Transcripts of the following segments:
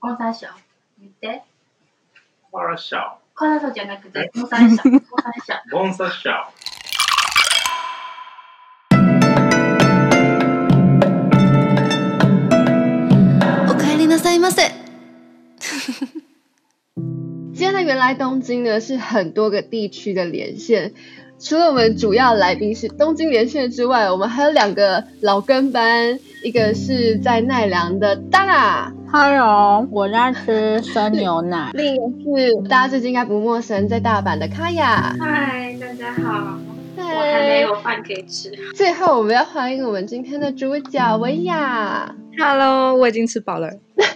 コンサーション。言って。コンサーション。コンサーションじゃなくて、コンサーション。コンサーション。なさいませ。现在原来东京呢是很多个地区的连线，除了我们主要来宾是东京连线之外，我们还有两个老跟班，一个是在奈良的 Dana，Hello，我在吃生牛奶。另一个是大家最近应该不陌生，在大阪的 Kaya，嗨，大家好，我还没有饭可以吃。最后我们要欢迎我们今天的主角文雅，Hello，我已经吃饱了，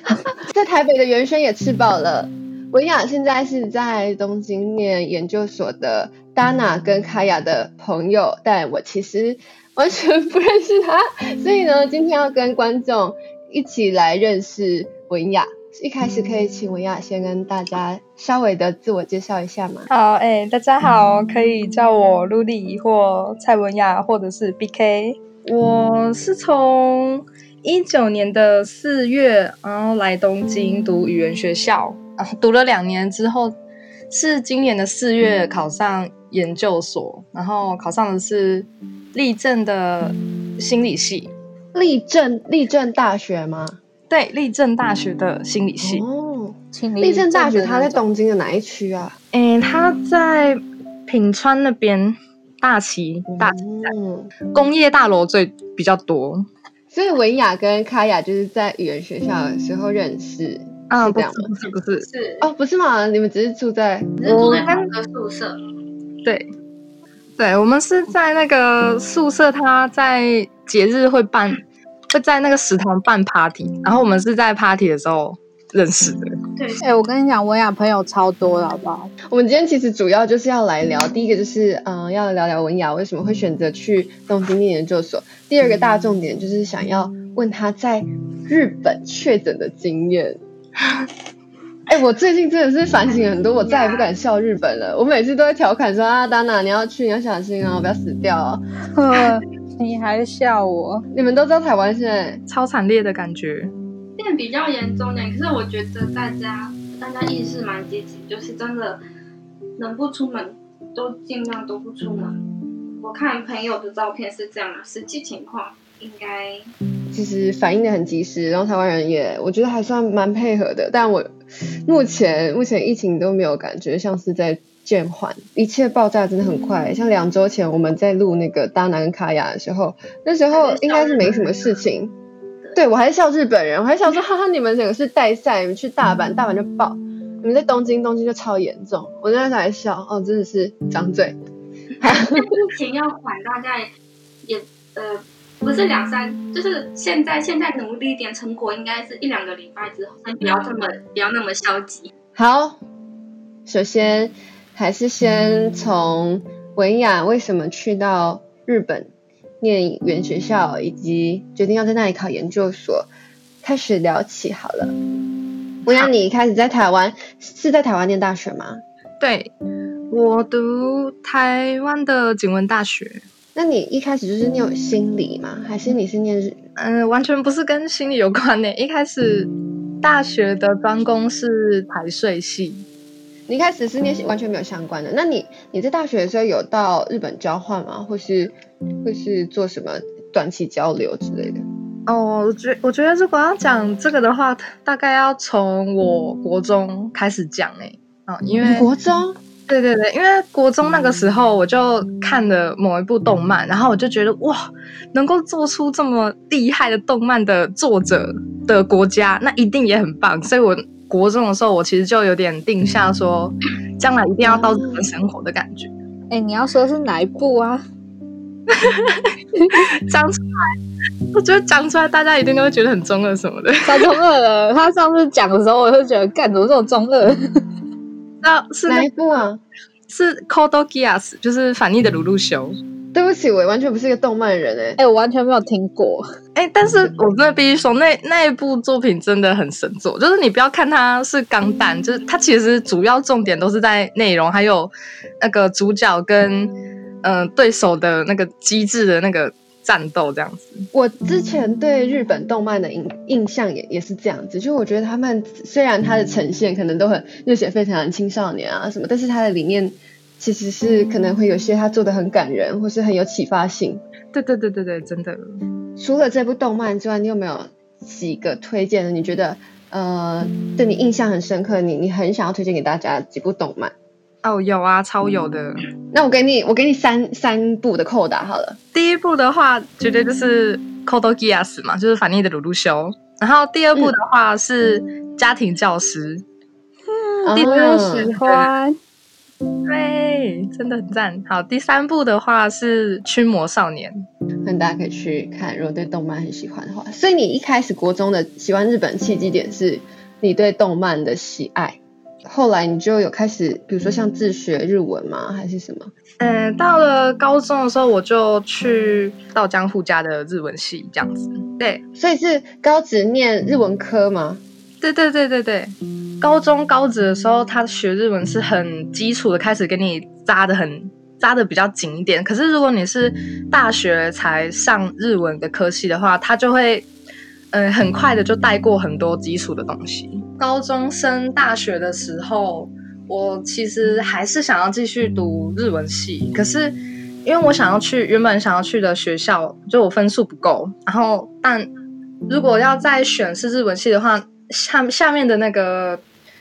在台北的元轩也吃饱了。文雅现在是在东京念研究所的。Dana 跟 Kaya 的朋友，但我其实完全不认识他，所以呢，今天要跟观众一起来认识文雅。一开始可以请文雅先跟大家稍微的自我介绍一下吗？好，哎、欸，大家好，可以叫我露丽或蔡文雅，或者是 BK。我是从一九年的四月，然后来东京读语言学校，啊，读了两年之后，是今年的四月考上。研究所，然后考上的是立正的心理系。立正立正大学吗？对，立正大学的心理系。哦，立正大学它在东京的哪一区啊？诶，它在品川那边，大崎大崎站，嗯，工业大楼最比较多。所以文雅跟卡雅就是在语言学校的时候认识。啊，是这样吗？不是，不是，是哦，不是吗？你们只是住在，只是住在同个宿舍。对，对，我们是在那个宿舍，他在节日会办，会在那个食堂办 party，然后我们是在 party 的时候认识的。对，哎、欸，我跟你讲，文雅朋友超多的，好不好？我们今天其实主要就是要来聊，第一个就是嗯、呃，要聊聊文雅为什么会选择去东京念研究所，第二个大重点就是想要问他在日本确诊的经验。哎、欸，我最近真的是反省很多，我再也不敢笑日本了。我每次都会调侃说啊，Dana，你要去，你要小心哦，不要死掉哦。你还笑我？你们都知道台湾现在超惨烈的感觉，现在比较严重点。可是我觉得大家大家意识蛮积极，就是真的能不出门都尽量都不出门。我看朋友的照片是这样的，实际情况应该其实反应的很及时，然后台湾人也我觉得还算蛮配合的，但我。目前目前疫情都没有感觉像是在渐缓，一切爆炸真的很快。像两周前我们在录那个 Dana 跟 Kaya 的时候，那时候应该是没什么事情。对，我还是笑日本人，我还想说哈哈，你们整个是代赛，你们去大阪，大阪就爆；你们在东京，东京就超严重。我那时候还笑，哦，真的是张嘴。疫情要缓，大概也呃。不是两三，就是现在现在努力一点，成果应该是一两个礼拜之后，不要这么不要那么消极。好，首先还是先从文雅为什么去到日本念语言学校，以及决定要在那里考研究所开始聊起好了。文雅，你一开始在台湾是在台湾念大学吗？对，我读台湾的景文大学。那你一开始就是念心理吗？还是你是念日？嗯、呃，完全不是跟心理有关的。一开始大学的专攻是排税系，你一开始是念完全没有相关的。那你你在大学的时候有到日本交换吗？或是或是做什么短期交流之类的？哦，我觉我觉得如果要讲这个的话，大概要从我国中开始讲诶。啊、哦，因为国中。对对对，因为国中那个时候我就看了某一部动漫，然后我就觉得哇，能够做出这么厉害的动漫的作者的国家，那一定也很棒。所以我国中的时候，我其实就有点定下说，将来一定要到日本生活的感觉。哎，你要说是哪一部啊？讲出来，我觉得讲出来大家一定都会觉得很中二什么的。太中二了！他上次讲的时候，我就觉得，干怎么这么中二？那是哪一部啊？是 Geass，就是反逆的鲁鲁修。对不起，我完全不是一个动漫人哎，哎，我完全没有听过哎，但是我真的必须说，那那一部作品真的很神作。就是你不要看它是钢弹，就是它其实主要重点都是在内容，还有那个主角跟嗯、呃、对手的那个机制的那个战斗这样子。我之前对日本动漫的印印象也也是这样子，就我觉得他们虽然它的呈现可能都很热血沸腾、青少年啊什么，但是它的理念其实是可能会有些他做的很感人，或是很有启发性。对对对对对，真的。除了这部动漫之外，你有没有几个推荐的？你觉得呃对你印象很深刻，你你很想要推荐给大家几部动漫？哦，有啊，超有的。那我给你，我给你三三部的扣打好了。第一部的话，绝对就是《Code Geass》嘛，就是反逆的鲁路修。然后第二部的话是《家庭教师》，嗯，我也喜欢。对，真的很赞。好，第三部的话是《驱魔少年》，那大家可以去看，如果对动漫很喜欢的话。所以你一开始国中的喜欢日本契机点是你对动漫的喜爱。后来你就有开始，比如说像自学日文吗？还是什么？嗯，到了高中的时候，我就去到江户家的日文系这样子。对，所以是高职念日文科吗？对对对对对，高中高职的时候，他学日文是很基础的，开始给你扎的很扎的比较紧一点。可是如果你是大学才上日文的科系的话，他就会。嗯，很快的就带过很多基础的东西。高中升大学的时候，我其实还是想要继续读日文系，可是因为我想要去原本想要去的学校，就我分数不够。然后，但如果要再选是日文系的话，下下面的那个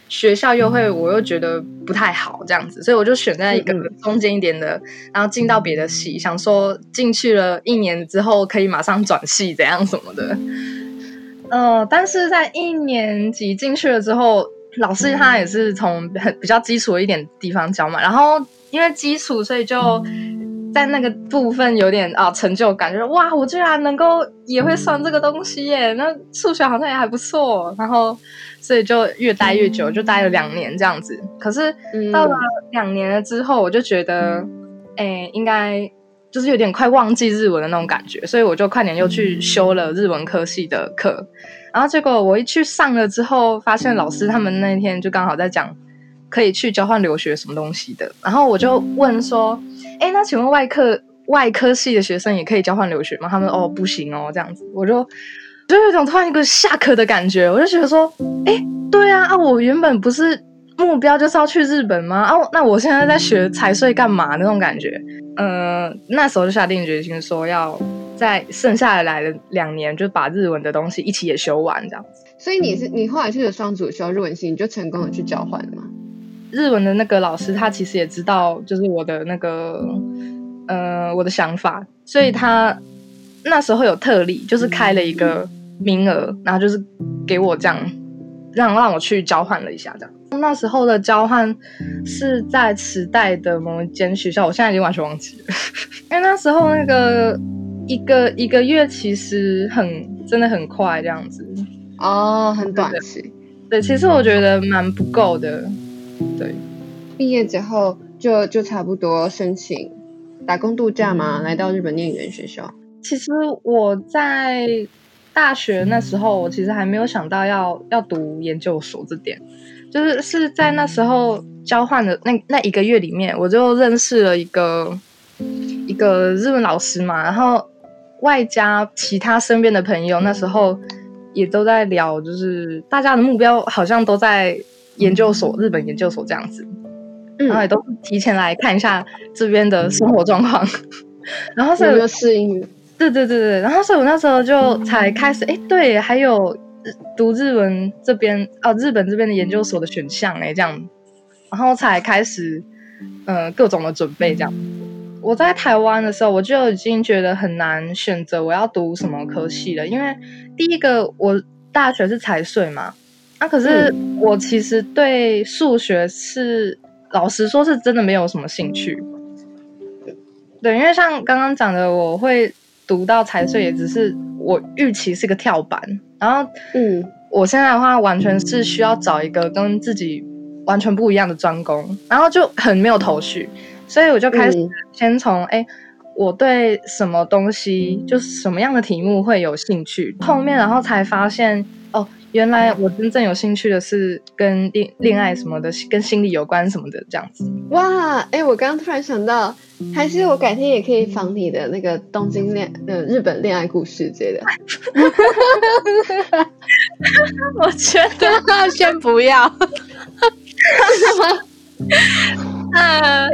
学校又会，我又觉得不太好这样子，所以我就选在一个中间一点的，然后进到别的系，想说进去了一年之后可以马上转系，怎样什么的。嗯、呃，但是在一年级进去了之后，老师他也是从很比较基础的一点地方教嘛，然后因为基础，所以就在那个部分有点啊成就感，就是哇，我居然能够也会算这个东西耶，那数学好像也还不错，然后所以就越待越久，就待了两年这样子。可是到了两年了之后，我就觉得，哎，应该。就是有点快忘记日文的那种感觉，所以我就快点又去修了日文科系的课，然后结果我一去上了之后，发现老师他们那天就刚好在讲可以去交换留学什么东西的，然后我就问说，哎，那请问外科外科系的学生也可以交换留学吗？他们哦不行哦这样子，我就就有一种突然一个下课的感觉，我就觉得说，哎，对啊啊，我原本不是目标就是要去日本吗？啊，那我现在在学财税干嘛那种感觉？嗯、呃，那时候就下定决心说要在剩下来的两年就把日文的东西一起也修完，这样子。所以你是你后来去了双主修日文系，你就成功的去交换了吗？日文的那个老师他其实也知道，就是我的那个呃我的想法，所以他那时候有特例，就是开了一个名额，然后就是给我这样让让我去交换了一下，这样。那时候的交换是在池袋的某一间学校，我现在已经完全忘记了，因为那时候那个一个一个月其实很真的很快这样子哦，很短期。对，对，其实我觉得蛮不够的。对，毕业之后就就差不多申请打工度假嘛，来到日本念语言学校。其实我在大学那时候，我其实还没有想到要要读研究所这点。就是是在那时候交换的那那一个月里面，我就认识了一个一个日文老师嘛，然后外加其他身边的朋友，那时候也都在聊，就是大家的目标好像都在研究所，日本研究所这样子，然后也都提前来看一下这边的生活状况，然后所以我就适应，对对对对，然后所以我那时候就才开始，哎，对，还有。读日文这边哦，日本这边的研究所的选项哎，这样，然后才开始，呃，各种的准备这样。我在台湾的时候，我就已经觉得很难选择我要读什么科系了，因为第一个我大学是财税嘛，啊，可是我其实对数学是老实说是真的没有什么兴趣。对，因为像刚刚讲的，我会读到财税，也只是我预期是个跳板。然后，嗯，我现在的话，完全是需要找一个跟自己完全不一样的专攻，然后就很没有头绪，所以我就开始先从，哎、嗯，我对什么东西，就是什么样的题目会有兴趣，后面然后才发现，哦，原来我真正有兴趣的是跟恋恋爱什么的，跟心理有关什么的这样子。哇，哎、欸，我刚刚突然想到，还是我改天也可以访你的那个东京恋呃日本恋爱故事之类的。我觉得 先不要。呃，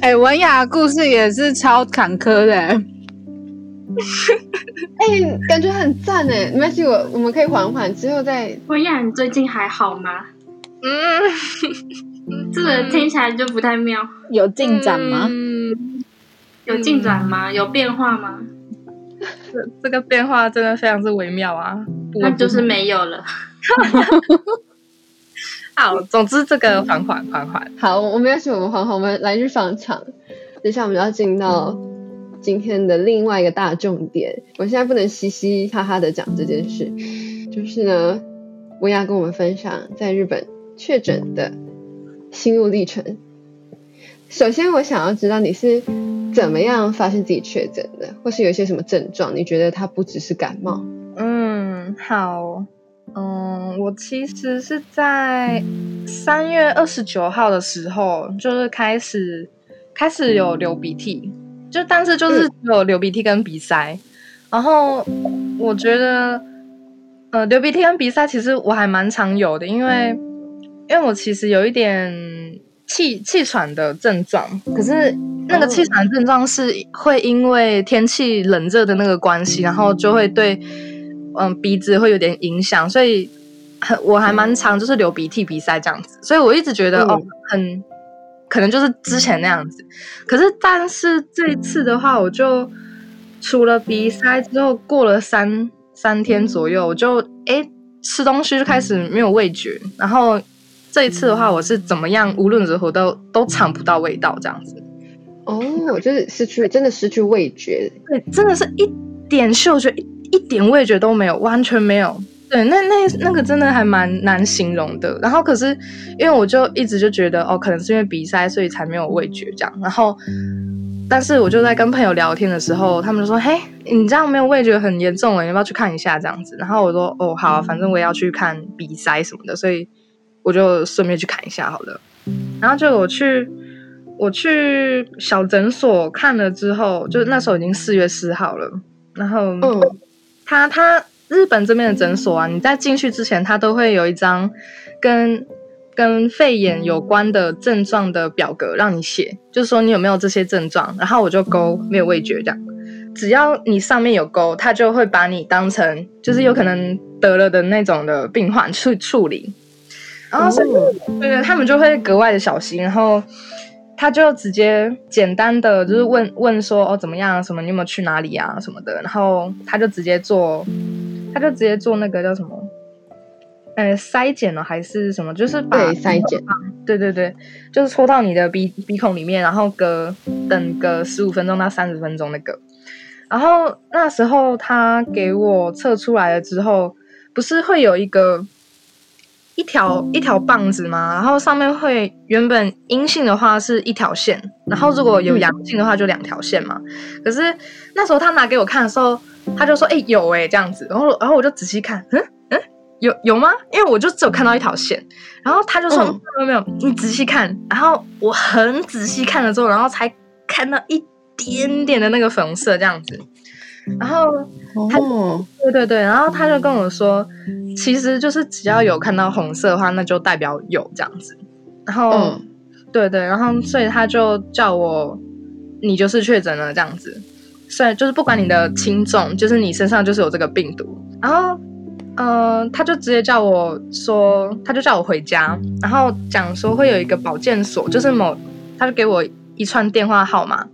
哎、欸，文雅故事也是超坎坷的。哎、欸，感觉很赞哎！没关系，我我们可以缓缓，之后再。文雅，你最近还好吗？嗯，这个听起来就不太妙。有进展吗？嗯、有进展吗？有变化吗？这这个变化真的非常之微妙啊！那就是没有了。好，总之这个缓缓缓缓。好，我们要请我们缓缓，我们来日方长。等一下，我们要进到。今天的另外一个大重点，我现在不能嘻嘻哈哈的讲这件事，就是呢，我要跟我们分享在日本确诊的心路历程。首先，我想要知道你是怎么样发现自己确诊的，或是有一些什么症状？你觉得它不只是感冒？嗯，好，嗯，我其实是在三月二十九号的时候，就是开始开始有流鼻涕。就但是就是有流鼻涕跟鼻塞，嗯、然后我觉得，呃，流鼻涕跟鼻塞其实我还蛮常有的，因为因为我其实有一点气气喘的症状，可是那个气喘的症状是会因为天气冷热的那个关系，然后就会对嗯、呃、鼻子会有点影响，所以很我还蛮常就是流鼻涕鼻塞这样子，所以我一直觉得、嗯、哦很。可能就是之前那样子，可是但是这一次的话，我就除了鼻塞之后，过了三三天左右，我就哎吃东西就开始没有味觉，然后这一次的话，我是怎么样，无论如何都都尝不到味道这样子。哦，就是失去，真的失去味觉，对，真的是一点嗅觉一一点味觉都没有，完全没有。对，那那那个真的还蛮难形容的。然后可是，因为我就一直就觉得，哦，可能是因为鼻塞，所以才没有味觉这样。然后，但是我就在跟朋友聊天的时候，他们就说：“嘿，你这样没有味觉很严重了，你要不要去看一下这样子？”然后我说：“哦，好，反正我也要去看鼻塞什么的，所以我就顺便去看一下好了。”然后就我去我去小诊所看了之后，就那时候已经四月四号了。然后，嗯，他他。日本这边的诊所啊，你在进去之前，他都会有一张跟跟肺炎有关的症状的表格让你写，就是说你有没有这些症状，然后我就勾没有味觉这样。只要你上面有勾，他就会把你当成就是有可能得了的那种的病患去处理。然后是，对对，他们就会格外的小心，然后。他就直接简单的就是问问说哦怎么样什么你有没有去哪里啊什么的，然后他就直接做，他就直接做那个叫什么，呃筛检了还是什么，就是把对筛检，对对对，就是戳到你的鼻鼻孔里面，然后隔等个十五分钟到三十分钟那个，然后那时候他给我测出来了之后，不是会有一个。一条一条棒子吗，然后上面会原本阴性的话是一条线，然后如果有阳性的话就两条线嘛。可是那时候他拿给我看的时候，他就说：“哎、欸，有哎、欸，这样子。”然后然后我就仔细看，嗯嗯，有有吗？因为我就只有看到一条线。然后他就说：“没有没有，你仔细看。”然后我很仔细看了之后，然后才看到一点点的那个粉红色这样子。然后他，哦、对对对，然后他就跟我说，其实就是只要有看到红色的话，那就代表有这样子。然后，嗯、对对，然后所以他就叫我，你就是确诊了这样子。所以就是不管你的轻重，就是你身上就是有这个病毒。然后，呃，他就直接叫我说，他就叫我回家，然后讲说会有一个保健所，就是某，他就给我一串电话号码，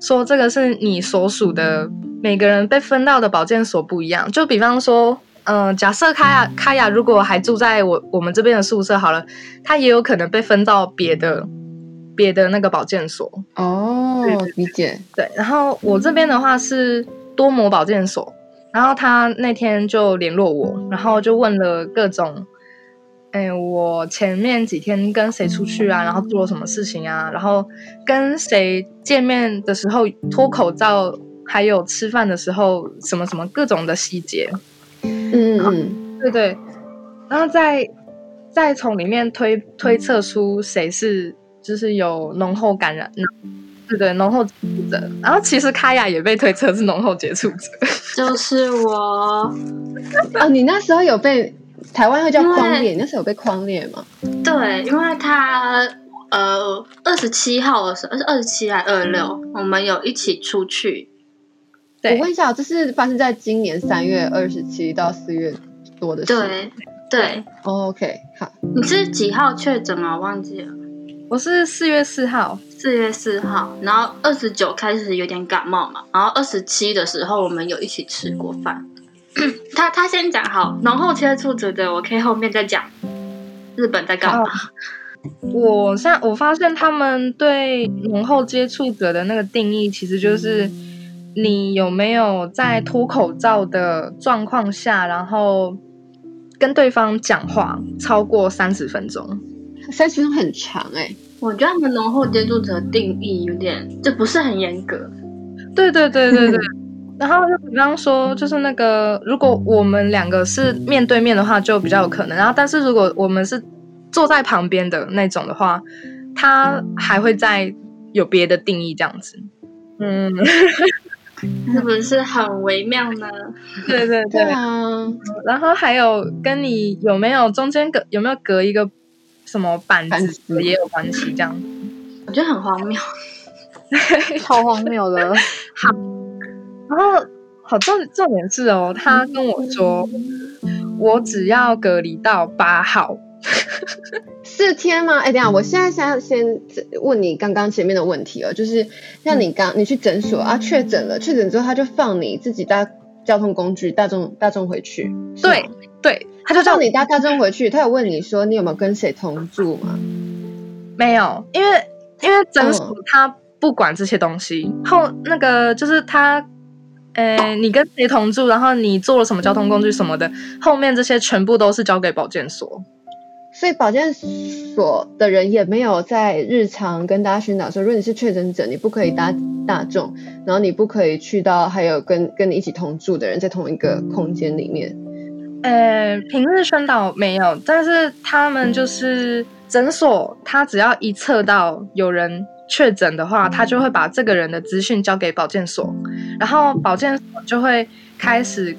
说这个是你所属的。每个人被分到的保健所不一样，就比方说，嗯、呃，假设卡雅卡雅如果还住在我我们这边的宿舍好了，他也有可能被分到别的别的那个保健所。哦，对理解。对，然后我这边的话是多模保健所，然后他那天就联络我，然后就问了各种，哎，我前面几天跟谁出去啊，然后做了什么事情啊，然后跟谁见面的时候脱口罩。还有吃饭的时候，什么什么各种的细节，嗯嗯，对对，然后再再从里面推推测出谁是就是有浓厚感染，对对，浓厚接触者。然后其实卡雅也被推测是浓厚接触者，就是我。哦，你那时候有被台湾会叫框列，你那时候有被框列吗？对，因为他呃二十七号的时候，是二十七还是二十六？我们有一起出去。我问一下，这是发生在今年三月二十七到四月多的事？对对。Oh, OK，好。你是几号确诊啊？我忘记了。我是四月四号，四月四号，然后二十九开始有点感冒嘛，然后二十七的时候我们有一起吃过饭。他他先讲好，浓厚接触者的，我可以后面再讲。日本在干嘛？我现我发现他们对浓厚接触者的那个定义，其实就是你有没有在脱口罩的状况下，然后跟对方讲话超过三十分钟。三十分钟很长哎、欸，我觉得他们浓厚接触者的定义有点就不是很严格。对对对对对。然后就比方说，就是那个如果我们两个是面对面的话，就比较有可能。然后，但是如果我们是坐在旁边的那种的话，他还会再有别的定义这样子。嗯，是不是很微妙呢？对对对，对啊。然后还有跟你有没有中间隔有没有隔一个。什么板子也有关系，这样。我觉得很荒谬，超荒谬的。好，然后好重重点是哦，他跟我说，我只要隔离到八号，四天吗？哎，等下，我现在想先问你刚刚前面的问题哦，就是像你刚你去诊所啊，确诊了，确诊之后他就放你自己搭交通工具大众大众回去，对对。他就叫你搭大众回去，他有问你说你有没有跟谁同住吗？没有，因为因为诊所他不管这些东西。嗯、后那个就是他，呃，你跟谁同住，然后你坐了什么交通工具什么的，后面这些全部都是交给保健所。所以保健所的人也没有在日常跟大家宣导说，如果你是确诊者，你不可以搭大众，然后你不可以去到还有跟跟你一起同住的人在同一个空间里面。呃，平日宣导没有，但是他们就是诊所，他只要一测到有人确诊的话，他就会把这个人的资讯交给保健所，然后保健所就会开始，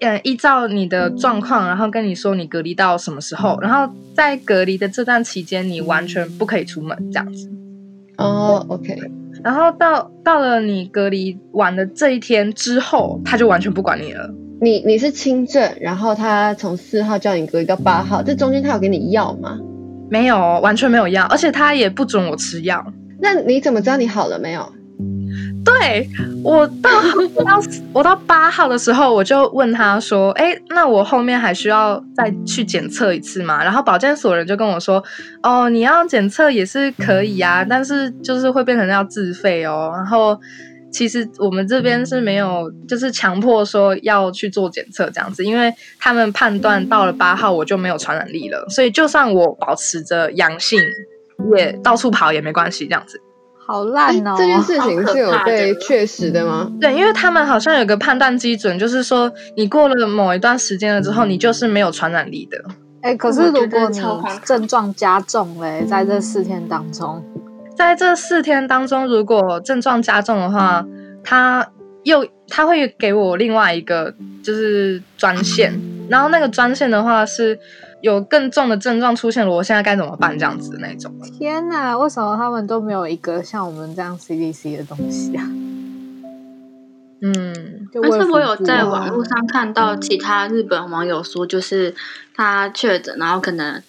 嗯，依照你的状况，然后跟你说你隔离到什么时候，然后在隔离的这段期间，你完全不可以出门，这样子。哦，OK。然后到到了你隔离完的这一天之后，他就完全不管你了。你你是轻症，然后他从四号叫你隔离到八号，这中间他有给你药吗？没有，完全没有药，而且他也不准我吃药。那你怎么知道你好了没有？对，我到我到我到八号的时候，我就问他说：“哎，那我后面还需要再去检测一次吗？”然后保健所人就跟我说：“哦，你要检测也是可以啊，但是就是会变成要自费哦。”然后。其实我们这边是没有，就是强迫说要去做检测这样子，因为他们判断到了八号我就没有传染力了，所以就算我保持着阳性，也到处跑也没关系这样子。好烂哦！这件事情是有被确实的吗？对，因为他们好像有个判断基准，就是说你过了某一段时间了之后，你就是没有传染力的。哎，可是如果你症状加重嘞，在这四天当中。在这四天当中，如果症状加重的话，他又他会给我另外一个就是专线，然后那个专线的话是有更重的症状出现了，我现在该怎么办？这样子的那种。天哪，为什么他们都没有一个像我们这样 CDC 的东西啊？嗯，但是我有在网络上看到其他日本网友说，就是他确诊，然后可能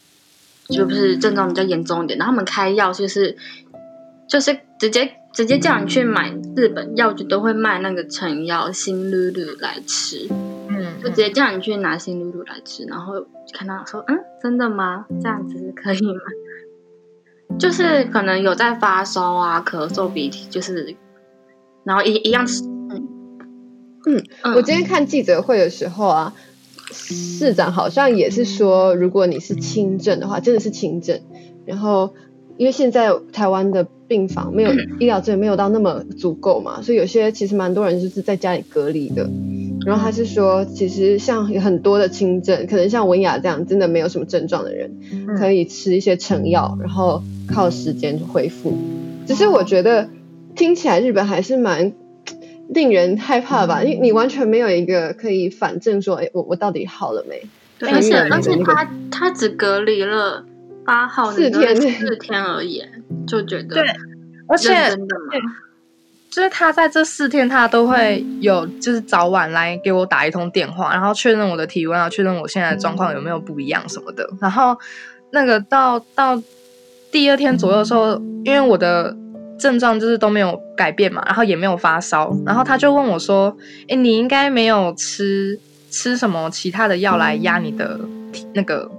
就是症状比较严重一点，然后他们开药就是。就是直接直接叫你去买日本药局都会卖那个成药新露露来吃，嗯，就直接叫你去拿新露露来吃，然后看到说，嗯，真的吗？这样子可以吗？就是可能有在发烧啊、咳嗽、鼻涕，就是，然后一一样吃，嗯嗯，嗯。我今天看记者会的时候啊，市长好像也是说，如果你是轻症的话，真的是轻症，然后。因为现在台湾的病房没有医疗资源没有到那么足够嘛，所以有些其实蛮多人就是在家里隔离的。然后他是说，其实像有很多的轻症，可能像文雅这样真的没有什么症状的人，嗯、可以吃一些成药，然后靠时间恢复。只是我觉得听起来日本还是蛮令人害怕吧，因为你完全没有一个可以反证说，哎，我我到底好了没？对，而且而且他他只隔离了八号四天 四天而已，就觉得对，而且？就是他在这四天，他都会有，就是早晚来给我打一通电话，然后确认我的体温啊，确认我现在的状况有没有不一样什么的。然后那个到到第二天左右的时候，因为我的症状就是都没有改变嘛，然后也没有发烧，然后他就问我说：“哎，你应该没有吃吃什么其他的药来压你的那个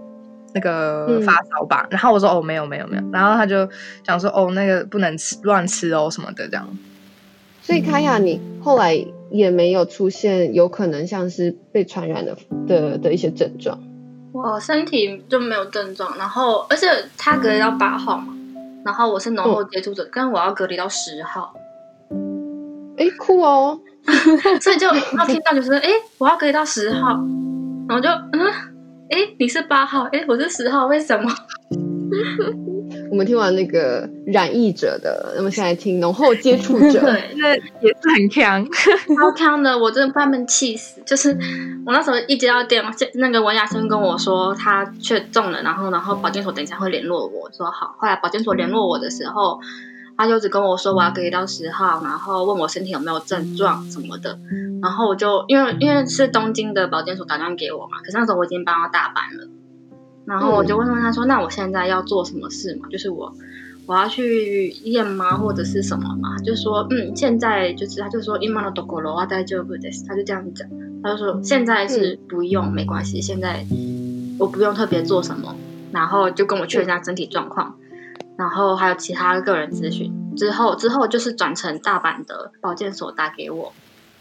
那个发烧吧？”然后我说：“哦，没有没有没有。”然后他就讲说：“哦，那个不能吃乱吃哦什么的这样。”所以卡雅，你后来也没有出现有可能像是被传染的的的一些症状。我身体就没有症状，然后而且他隔离到八号嘛，然后我是浓厚接触者，跟、嗯、我要隔离到十号。哎，酷哦！所以就然后听到就是哎，我要隔离到十号，然后就嗯，哎，你是八号，哎，我是十号，为什么？我们听完那个染疫者的，那么现在听浓厚接触者，对，那也是很强，超强的，我真的把他们气死。就是我那时候一接到电话，那个文雅生跟我说他确中了，然后然后保健所等一下会联络我说好。后来保健所联络我的时候，他就只跟我说我要隔离到十号，然后问我身体有没有症状什么的。然后我就因为因为是东京的保健所打电话给我嘛，可是那时候我已经搬到大阪了。然后我就问问他说：“那我现在要做什么事嘛？就是我我要去验吗，或者是什么嘛？”就说：“嗯，现在就是他就说今のところは大丈夫です。”他就这样讲，他就说：“现在是不用，没关系，现在我不用特别做什么。”然后就跟我确认一下身体状况， 然后还有其他个人咨询。之后之后就是转成大阪的保健所打给我，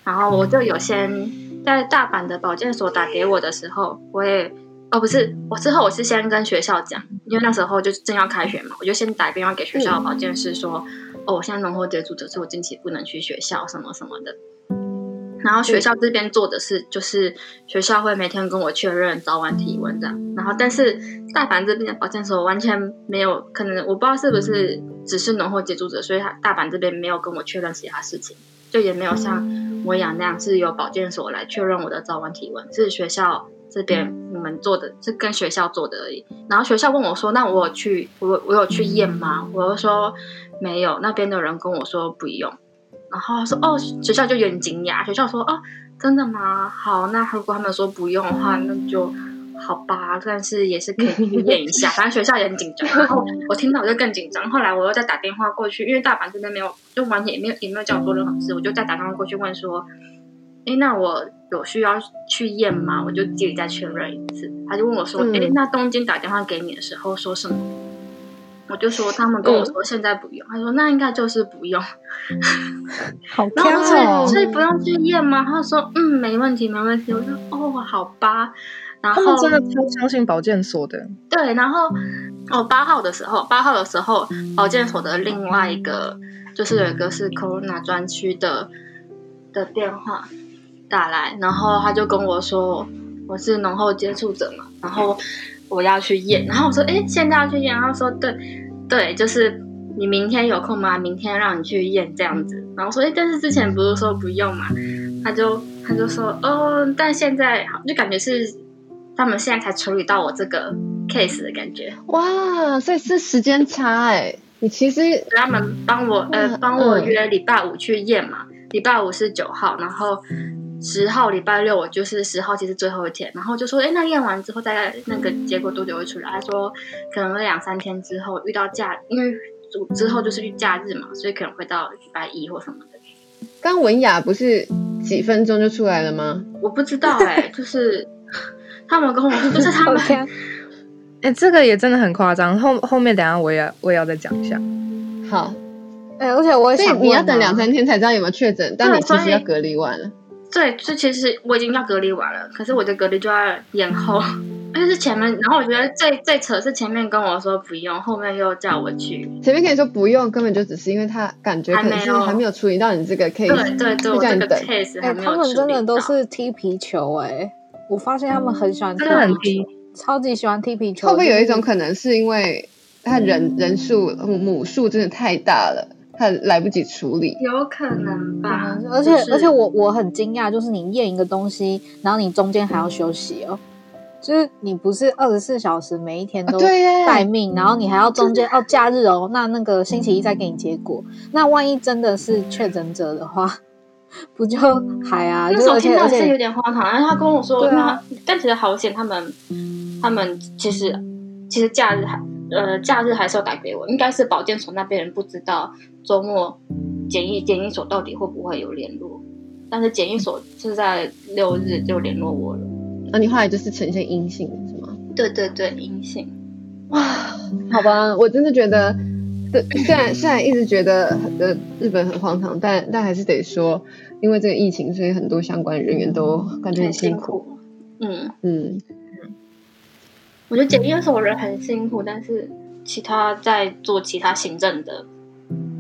然后我就有先在大阪的保健所打给我的时候，我也。哦，不是，我之后我是先跟学校讲，因为那时候就正要开学嘛，我就先打电话给学校的保健室说，哦，我现在浓厚接触者，所以我近期不能去学校什么什么的。然后学校这边做的是，就是学校会每天跟我确认早晚体温这样。然后，但是大阪这边的保健所完全没有，可能我不知道是不是只是浓厚接触者，所以他大阪这边没有跟我确认其他事情，就也没有像我养那样是由保健所来确认我的早晚体温，是学校。这边我们做的是跟学校做的而已，然后学校问我说：“那我有去，我我有去验吗？”我就说没有，那边的人跟我说不用。然后他说：“哦，学校就有点惊讶。”学校说：“哦，真的吗？好，那如果他们说不用的话，那就好吧。但是也是可以去验一下，反正学校也很紧张。然后我听到我就更紧张。后来我又再打电话过去，因为大阪这边没有，就完全也没有也没有叫我做任何事，我就再打电话过去问说：“哎，那我。”有需要去验吗？我就自己再确认一次。他就问我说：“哎、嗯，那东京打电话给你的时候说什么？”我就说：“他们跟我说现在不用。嗯”他说：“那应该就是不用。”好 挑哦，所以不用去验吗？他说：“嗯，没问题，没问题。”我说：“哦，好吧。”然后他们真的超相信保健所的。对，然后哦，八号的时候，八号的时候，保健所的另外一个就是有一个是 Corona 专区的的电话。打来，然后他就跟我说我是浓厚接触者嘛，然后我要去验，然后我说哎，现在要去验，然后说对对，就是你明天有空吗？明天让你去验这样子，然后说哎，但是之前不是说不用嘛？他就他就说哦，但现在好，就感觉是他们现在才处理到我这个 case 的感觉。哇，所以是时间差哎，你其实他们帮我呃帮我约礼拜五去验嘛，礼拜五是九号，然后。十号礼拜六，我就是十号，其实最后一天，然后就说，哎，那验完之后，大概那个结果多久会出来？他说，可能两三天之后遇到假，因为之后就是假日嘛，所以可能会到礼拜一或什么的。刚文雅不是几分钟就出来了吗？我不知道哎、欸，就是他们跟我说，就是他们，哎、欸，这个也真的很夸张。后后面等下我也我也要再讲一下。好，哎、欸，而且我也想，你要等两三天才知道有没有确诊，但你其实要隔离完了。对，这其实我已经要隔离完了，可是我的隔离就要延后。但是前面，然后我觉得最最扯是前面跟我说不用，后面又叫我去。前面跟你说不用，根本就只是因为他感觉可能是还没有处理到你这个 case，对对对，我这个 case 还没有处理到。他们真的都是踢皮球哎、欸，我发现他们很喜欢踢皮球，超级喜欢踢皮球。会不会有一种可能是因为他人人数母数真的太大了？他来不及处理，有可能吧。嗯、而且、就是、而且我我很惊讶，就是你验一个东西，然后你中间还要休息哦，就是你不是二十四小时每一天都待命，啊、然后你还要中间哦假日哦，那那个星期一再给你结果，那万一真的是确诊者的话，不就还啊？那时候听到是有点荒唐，然后他跟我说，但其实好险，他们他们其实其实假日还呃假日还是要打给我，应该是保健所那边人不知道。周末检疫检疫所到底会不会有联络？但是检疫所是在六日就联络我了。那、啊、你后来就是呈现阴性是吗？对对对，阴性。哇，好吧，我真的觉得，虽然虽然一直觉得呃日本很荒唐，但但还是得说，因为这个疫情，所以很多相关人员都感觉很辛苦。嗯嗯，我觉得检疫所人很辛苦，但是其他在做其他行政的。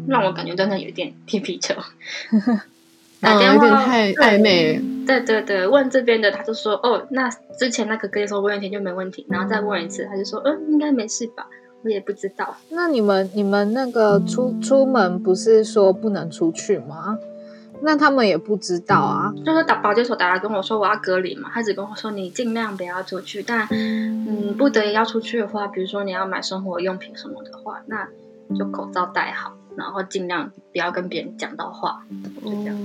让我感觉真的有点踢皮球，打电话、嗯、有点太暧昧。对对对，问这边的他就说：“哦，那之前那个跟你说问一天就没问题，然后再问一次，他就说：嗯，应该没事吧？我也不知道。”那你们你们那个出出门不是说不能出去吗？那他们也不知道啊。就是打保健所打来跟我说我要隔离嘛，他只跟我说你尽量不要出去，但嗯，不得已要出去的话，比如说你要买生活用品什么的话，那就口罩戴好。然后尽量不要跟别人讲到话，就这样。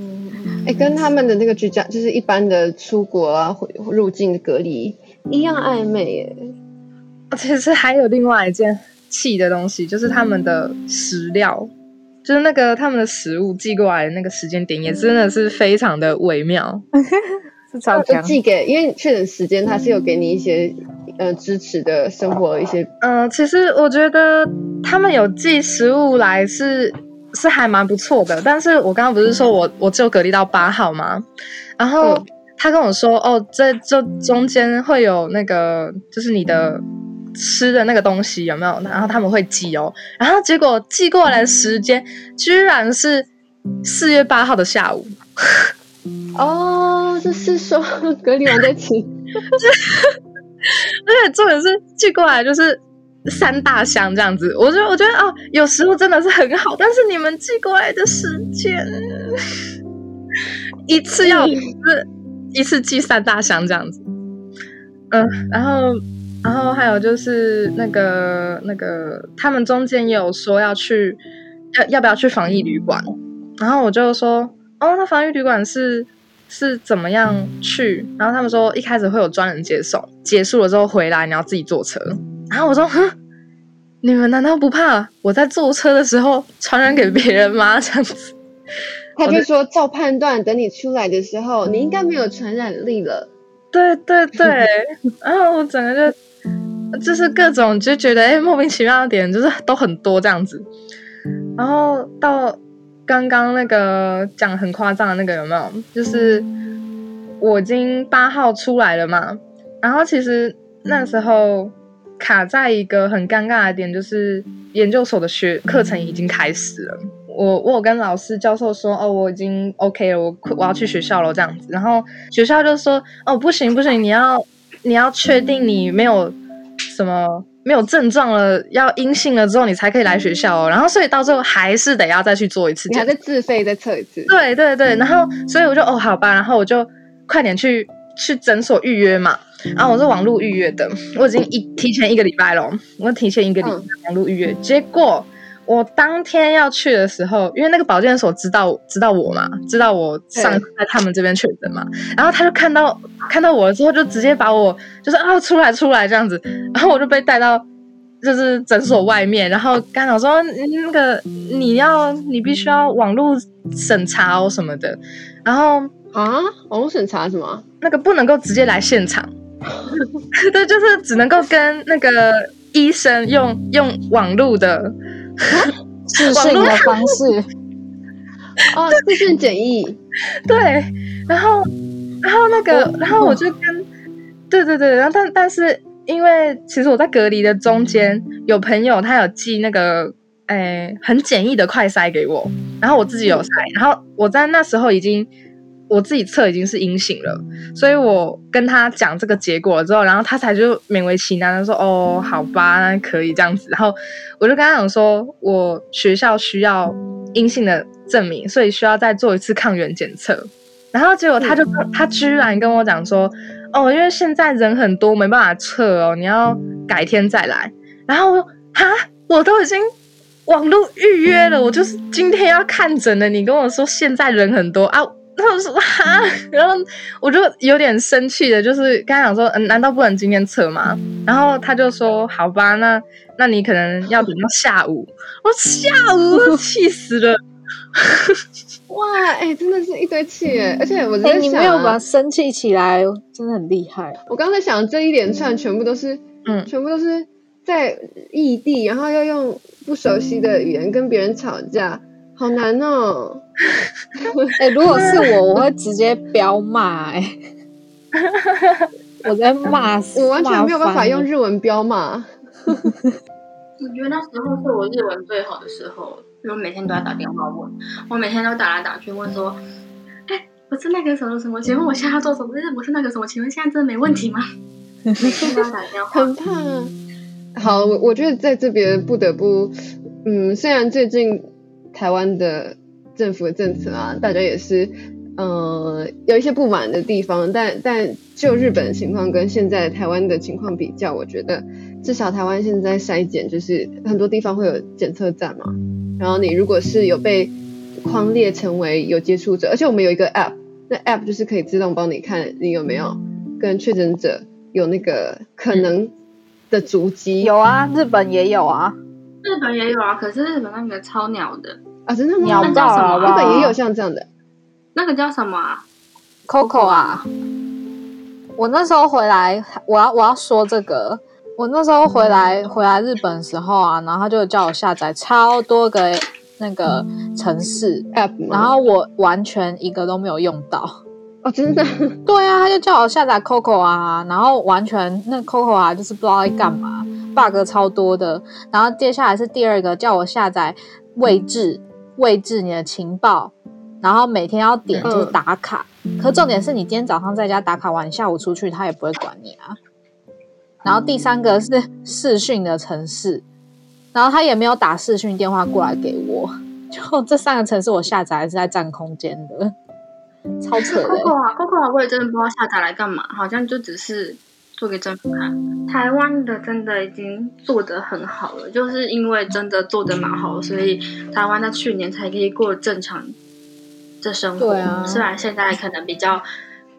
哎、欸，跟他们的那个居家，就是一般的出国啊、入境隔离一样暧昧耶。其实还有另外一件气的东西，就是他们的食料，就是那个他们的食物寄过来的那个时间点，也真的是非常的微妙。是超强。寄给，因为确诊时间，他是有给你一些。呃，支持的生活一些，嗯、呃，其实我觉得他们有寄食物来是是还蛮不错的，但是我刚刚不是说我我就隔离到八号吗？然后他跟我说，哦，这这中间会有那个就是你的吃的那个东西有没有？然后他们会寄哦，然后结果寄过来的时间居然是四月八号的下午。哦，就是说隔离完再吃。而且重点是寄过来就是三大箱这样子，我觉得我觉得哦，有时候真的是很好，但是你们寄过来的时间一次要是一次寄三大箱这样子，嗯，然后然后还有就是那个那个他们中间也有说要去要要不要去防疫旅馆，然后我就说哦，那防疫旅馆是。是怎么样去？然后他们说一开始会有专人接送，结束了之后回来你要自己坐车。然后我说：哼，你们难道不怕我在坐车的时候传染给别人吗？这样子，他就说照判断，等你出来的时候，你应该没有传染力了。对对对，然后我整个就就是各种就觉得哎莫名其妙的点就是都很多这样子，然后到。刚刚那个讲很夸张的那个有没有？就是我已经八号出来了嘛，然后其实那时候卡在一个很尴尬的点，就是研究所的学课程已经开始了。我我有跟老师教授说，哦，我已经 OK 了，我我要去学校了这样子。然后学校就说，哦，不行不行，你要你要确定你没有什么。没有症状了，要阴性了之后，你才可以来学校哦。然后，所以到最后还是得要再去做一次，你还在自费再测一次。对对对，然后所以我就哦，好吧，然后我就快点去去诊所预约嘛。然后我是网络预约的，我已经一提前一个礼拜了，我提前一个礼拜网络预约，结果。我当天要去的时候，因为那个保健所知道知道我嘛，知道我上次在他们这边确诊嘛，然后他就看到看到我了之后，就直接把我就是啊出来出来这样子，然后我就被带到就是诊所外面，然后刚好说那个你要你必须要网络审查哦什么的，然后啊网络审查什么？那个不能够直接来现场，对，就是只能够跟那个医生用用网络的。视讯的方式。哦，视讯简易，对，然后，然后那个，然后我就跟，对对对，然后但但是因为其实我在隔离的中间，有朋友他有寄那个。哎，很简易的快筛给我，然后我自己有筛，然后我在那时候已经我自己测已经是阴性了，所以我跟他讲这个结果之后，然后他才就勉为其难的说：“哦，好吧，那可以这样子。”然后我就跟他讲说：“我学校需要阴性的证明，所以需要再做一次抗原检测。”然后结果他就他居然跟我讲说：“哦，因为现在人很多，没办法测哦，你要改天再来。”然后我说：“哈，我都已经。”网络预约了，我就是今天要看诊的。你跟我说现在人很多啊，那我说哈，然后我就有点生气的，就是刚才讲说，嗯，难道不能今天测吗？然后他就说，好吧，那那你可能要等到下午。我下午气死了，哇，哎、欸，真的是一堆气哎，而且我在想、啊欸，你没有把生气起来，真的很厉害。我刚才想这一连串全部都是，嗯，全部都是。在异地，然后要用不熟悉的语言跟别人吵架，好难哦！哎、欸，如果是我，我会直接飙骂哎，我在骂死，我完全没有办法用日文飙骂。我觉得那时候是我日文最好的时候，因为我每天都要打电话问，我每天都打来打去问说，哎、欸，我是那个什么什么，请问我现在要做什么？我是那个什么，请问现在真的没问题吗？每天都要打电话，很怕。好，我我觉得在这边不得不，嗯，虽然最近台湾的政府的政策啊，大家也是，呃，有一些不满的地方，但但就日本的情况跟现在台湾的情况比较，我觉得至少台湾现在筛检就是很多地方会有检测站嘛，然后你如果是有被框列成为有接触者，而且我们有一个 app，那 app 就是可以自动帮你看你有没有跟确诊者有那个可能。的足迹。有啊，日本也有啊，日本也有啊，可是日本那个超鸟的啊，真的吗？鸟爆了，日本也有像这样的，那个叫什么啊？Coco 啊，我那时候回来，我要我要说这个，我那时候回来回来日本的时候啊，然后他就叫我下载超多个那个城市 App，然后我完全一个都没有用到。哦，真的？对啊，他就叫我下载 Coco 啊，然后完全那 Coco 啊，就是不知道在干嘛，bug 超多的。然后接下来是第二个，叫我下载位置，位置你的情报，然后每天要点就是打卡。嗯、可重点是你今天早上在家打卡完，下午出去他也不会管你啊。然后第三个是视讯的城市，然后他也没有打视讯电话过来给我。就这三个城市我下载还是在占空间的。超扯的！Coco 啊，Coco 啊，我也真的不知道下载来干嘛，好像就只是做给政府看。台湾的真的已经做得很好了，就是因为真的做得蛮好，所以台湾在去年才可以过正常的生活。对啊，虽然现在可能比较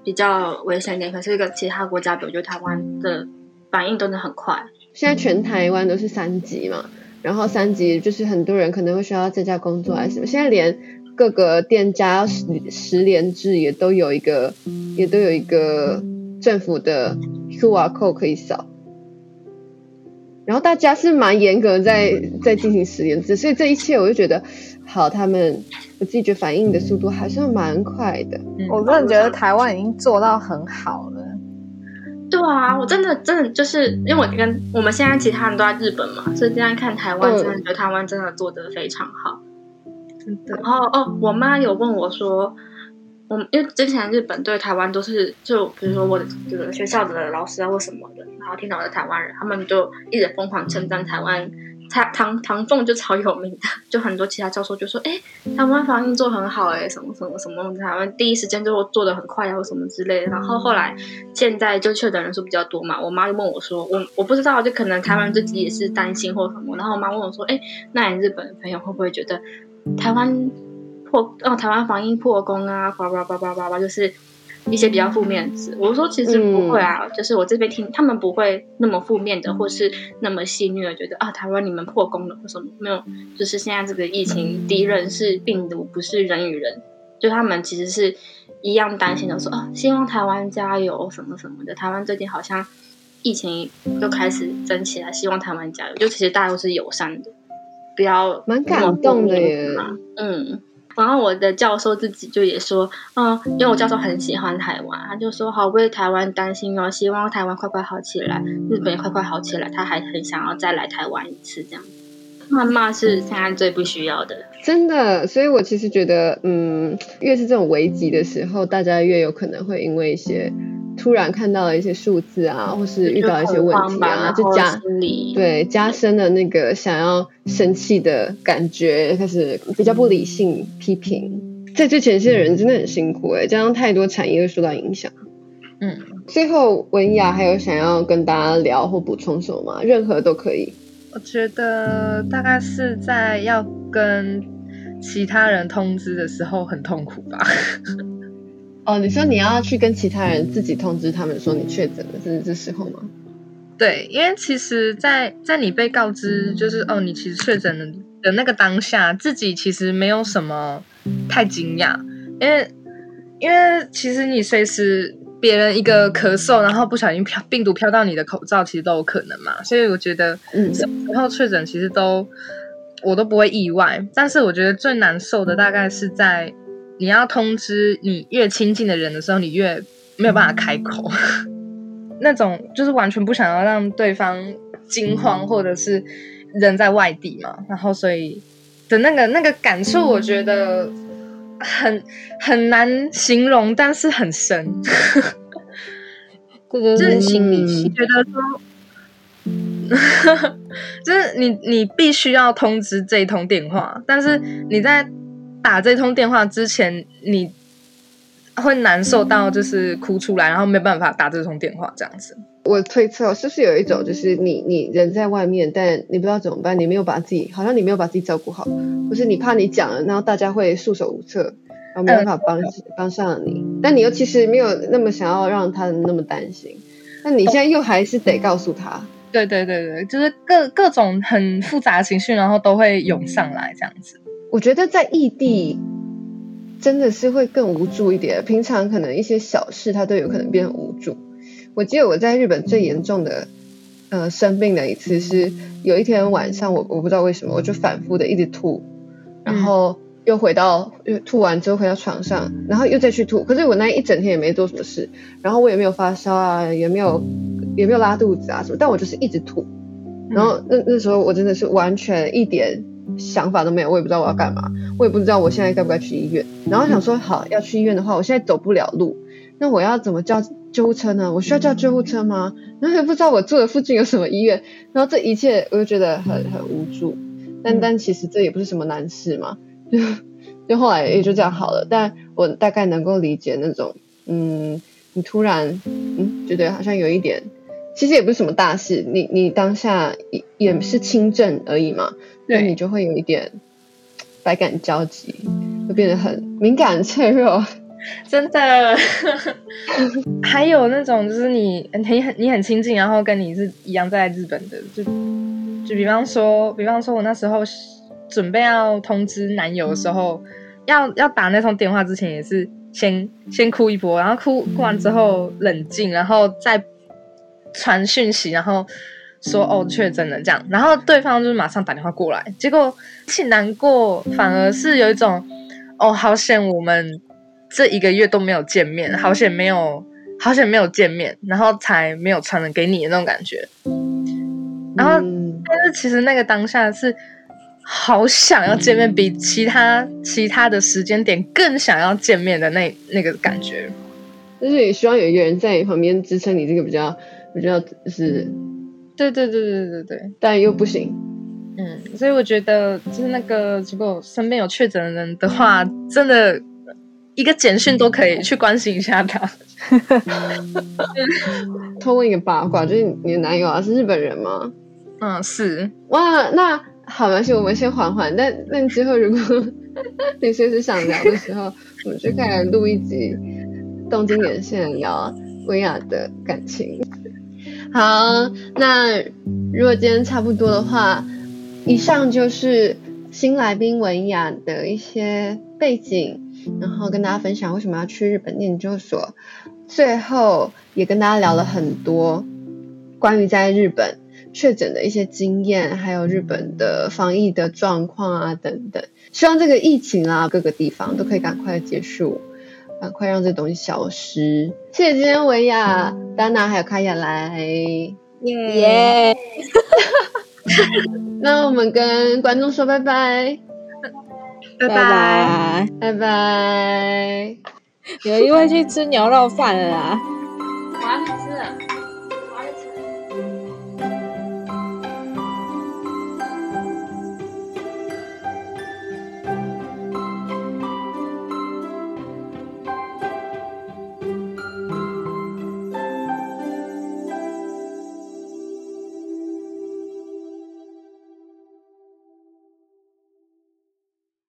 比较危险一点，可是跟其他国家比，我觉得台湾的反应真的很快。现在全台湾都是三级嘛，然后三级就是很多人可能会需要在家工作还是什么，现在连。各个店家十十联制也都有一个，也都有一个政府的 QR code 可以扫，然后大家是蛮严格在在进行实验制，所以这一切我就觉得好，他们我自己觉得反应的速度还算蛮快的。我真的觉得台湾已经做到很好了。对啊，我真的真的就是因为我跟我们现在其他人都在日本嘛，所以这样看台湾，真的觉得台湾真的做得非常好。然后哦，我妈有问我说，我因为之前日本对台湾都是就比如说我的这个学校的老师啊或什么的，然后听到我的台湾人，他们就一直疯狂称赞台湾，台唐唐凤就超有名的，就很多其他教授就说，哎，台湾防疫做很好哎，什么什么什么，台湾第一时间就做的很快啊或什么之类的。然后后来现在就确诊人数比较多嘛，我妈就问我说，我我不知道，就可能台湾自己也是担心或什么。然后我妈问我说，哎，那你日本的朋友会不会觉得？台湾破哦，台湾防疫破功啊，叭叭叭叭叭叭，就是一些比较负面的词。我说其实不会啊，嗯、就是我这边听他们不会那么负面的，或是那么戏谑的，觉得啊台湾你们破功了或什么没有，就是现在这个疫情敌人是病毒，不是人与人，就他们其实是一样担心的说，说啊希望台湾加油什么什么的。台湾最近好像疫情又开始增起来，希望台湾加油。就其实大家都是友善的。比较蛮感动的耶，嗯，然后我的教授自己就也说，嗯，因为我教授很喜欢台湾，他就说好为台湾担心哦，希望台湾快快好起来，日本也快快好起来，他还很想要再来台湾一次这样。谩骂是现在最不需要的，真的。所以我其实觉得，嗯，越是这种危急的时候，大家越有可能会因为一些。突然看到了一些数字啊，或是遇到一些问题啊，就，就加对加深了那个想要生气的感觉，开始比较不理性批评。在最前线的人真的很辛苦哎、欸，加上太多产业会受到影响。嗯，最后文雅还有想要跟大家聊或补充什么吗？任何都可以。我觉得大概是在要跟其他人通知的时候很痛苦吧。哦，你说你要去跟其他人自己通知他们说你确诊了，是这时候吗？对，因为其实在，在在你被告知就是哦，你其实确诊了的那个当下，自己其实没有什么太惊讶，因为因为其实你随时别人一个咳嗽，然后不小心飘病毒飘到你的口罩，其实都有可能嘛。所以我觉得，嗯，什么时候确诊其实都我都不会意外，但是我觉得最难受的大概是在。你要通知你越亲近的人的时候，你越没有办法开口，那种就是完全不想要让对方惊慌，或者是人在外地嘛，然后所以的那个那个感触，我觉得很很难形容，但是很深。这就是心里觉得说，就是你你必须要通知这一通电话，但是你在。打这通电话之前，你会难受到就是哭出来，然后没办法打这通电话这样子。我推测是不是有一种，就是你你人在外面，但你不知道怎么办，你没有把自己，好像你没有把自己照顾好，或是你怕你讲了，然后大家会束手无策，然后没办法帮帮、嗯、上你。但你又其实没有那么想要让他那么担心，那你现在又还是得告诉他。对对对对，就是各各种很复杂的情绪，然后都会涌上来这样子。我觉得在异地真的是会更无助一点。平常可能一些小事，他都有可能变无助。我记得我在日本最严重的呃生病的一次是有一天晚上我，我我不知道为什么我就反复的一直吐，然后又回到又吐完之后回到床上，然后又再去吐。可是我那一整天也没做什么事，然后我也没有发烧啊，也没有也没有拉肚子啊什么，但我就是一直吐。然后那那时候我真的是完全一点。想法都没有，我也不知道我要干嘛，我也不知道我现在该不该去医院。然后想说，好，要去医院的话，我现在走不了路，那我要怎么叫救护车呢？我需要叫救护车吗？然后也不知道我住的附近有什么医院。然后这一切我就觉得很很无助。但但其实这也不是什么难事嘛，就 就后来也就这样好了。但我大概能够理解那种，嗯，你突然嗯觉得好像有一点，其实也不是什么大事，你你当下也也是轻症而已嘛。对，你就会有一点百感交集，会变得很敏感脆弱，真的。还有那种就是你你很你很亲近，然后跟你是一样在日本的，就就比方说，比方说我那时候准备要通知男友的时候，要要打那通电话之前，也是先先哭一波，然后哭哭完之后冷静，然后再传讯息，然后。说哦，确诊了这样，然后对方就马上打电话过来，结果一起难过，反而是有一种哦，好险我们这一个月都没有见面，好险没有，好险没有见面，然后才没有传染给你的那种感觉。然后，嗯、但是其实那个当下是好想要见面，比其他其他的时间点更想要见面的那那个感觉。就是也希望有一个人在你旁边支撑你这个比较比较是。对对对对对对，但又不行，嗯，所以我觉得就是那个，如果身边有确诊的人的话，真的一个简讯都可以去关心一下他。偷问一个八卦，就是你的男友啊是日本人吗？嗯，是。哇，那好，没关系，我们先缓缓。但那之后如果 你随时想聊的时候，我们就可以来录一集东京连线聊薇娅的感情。好，那如果今天差不多的话，以上就是新来宾文雅的一些背景，然后跟大家分享为什么要去日本念研究所，最后也跟大家聊了很多关于在日本确诊的一些经验，还有日本的防疫的状况啊等等。希望这个疫情啊，各个地方都可以赶快结束，赶快让这东西消失。谢谢今天维亚、丹娜还有卡雅来，耶！那我们跟观众说拜拜，拜拜拜拜。有一位去吃牛肉饭了啦，我要去吃。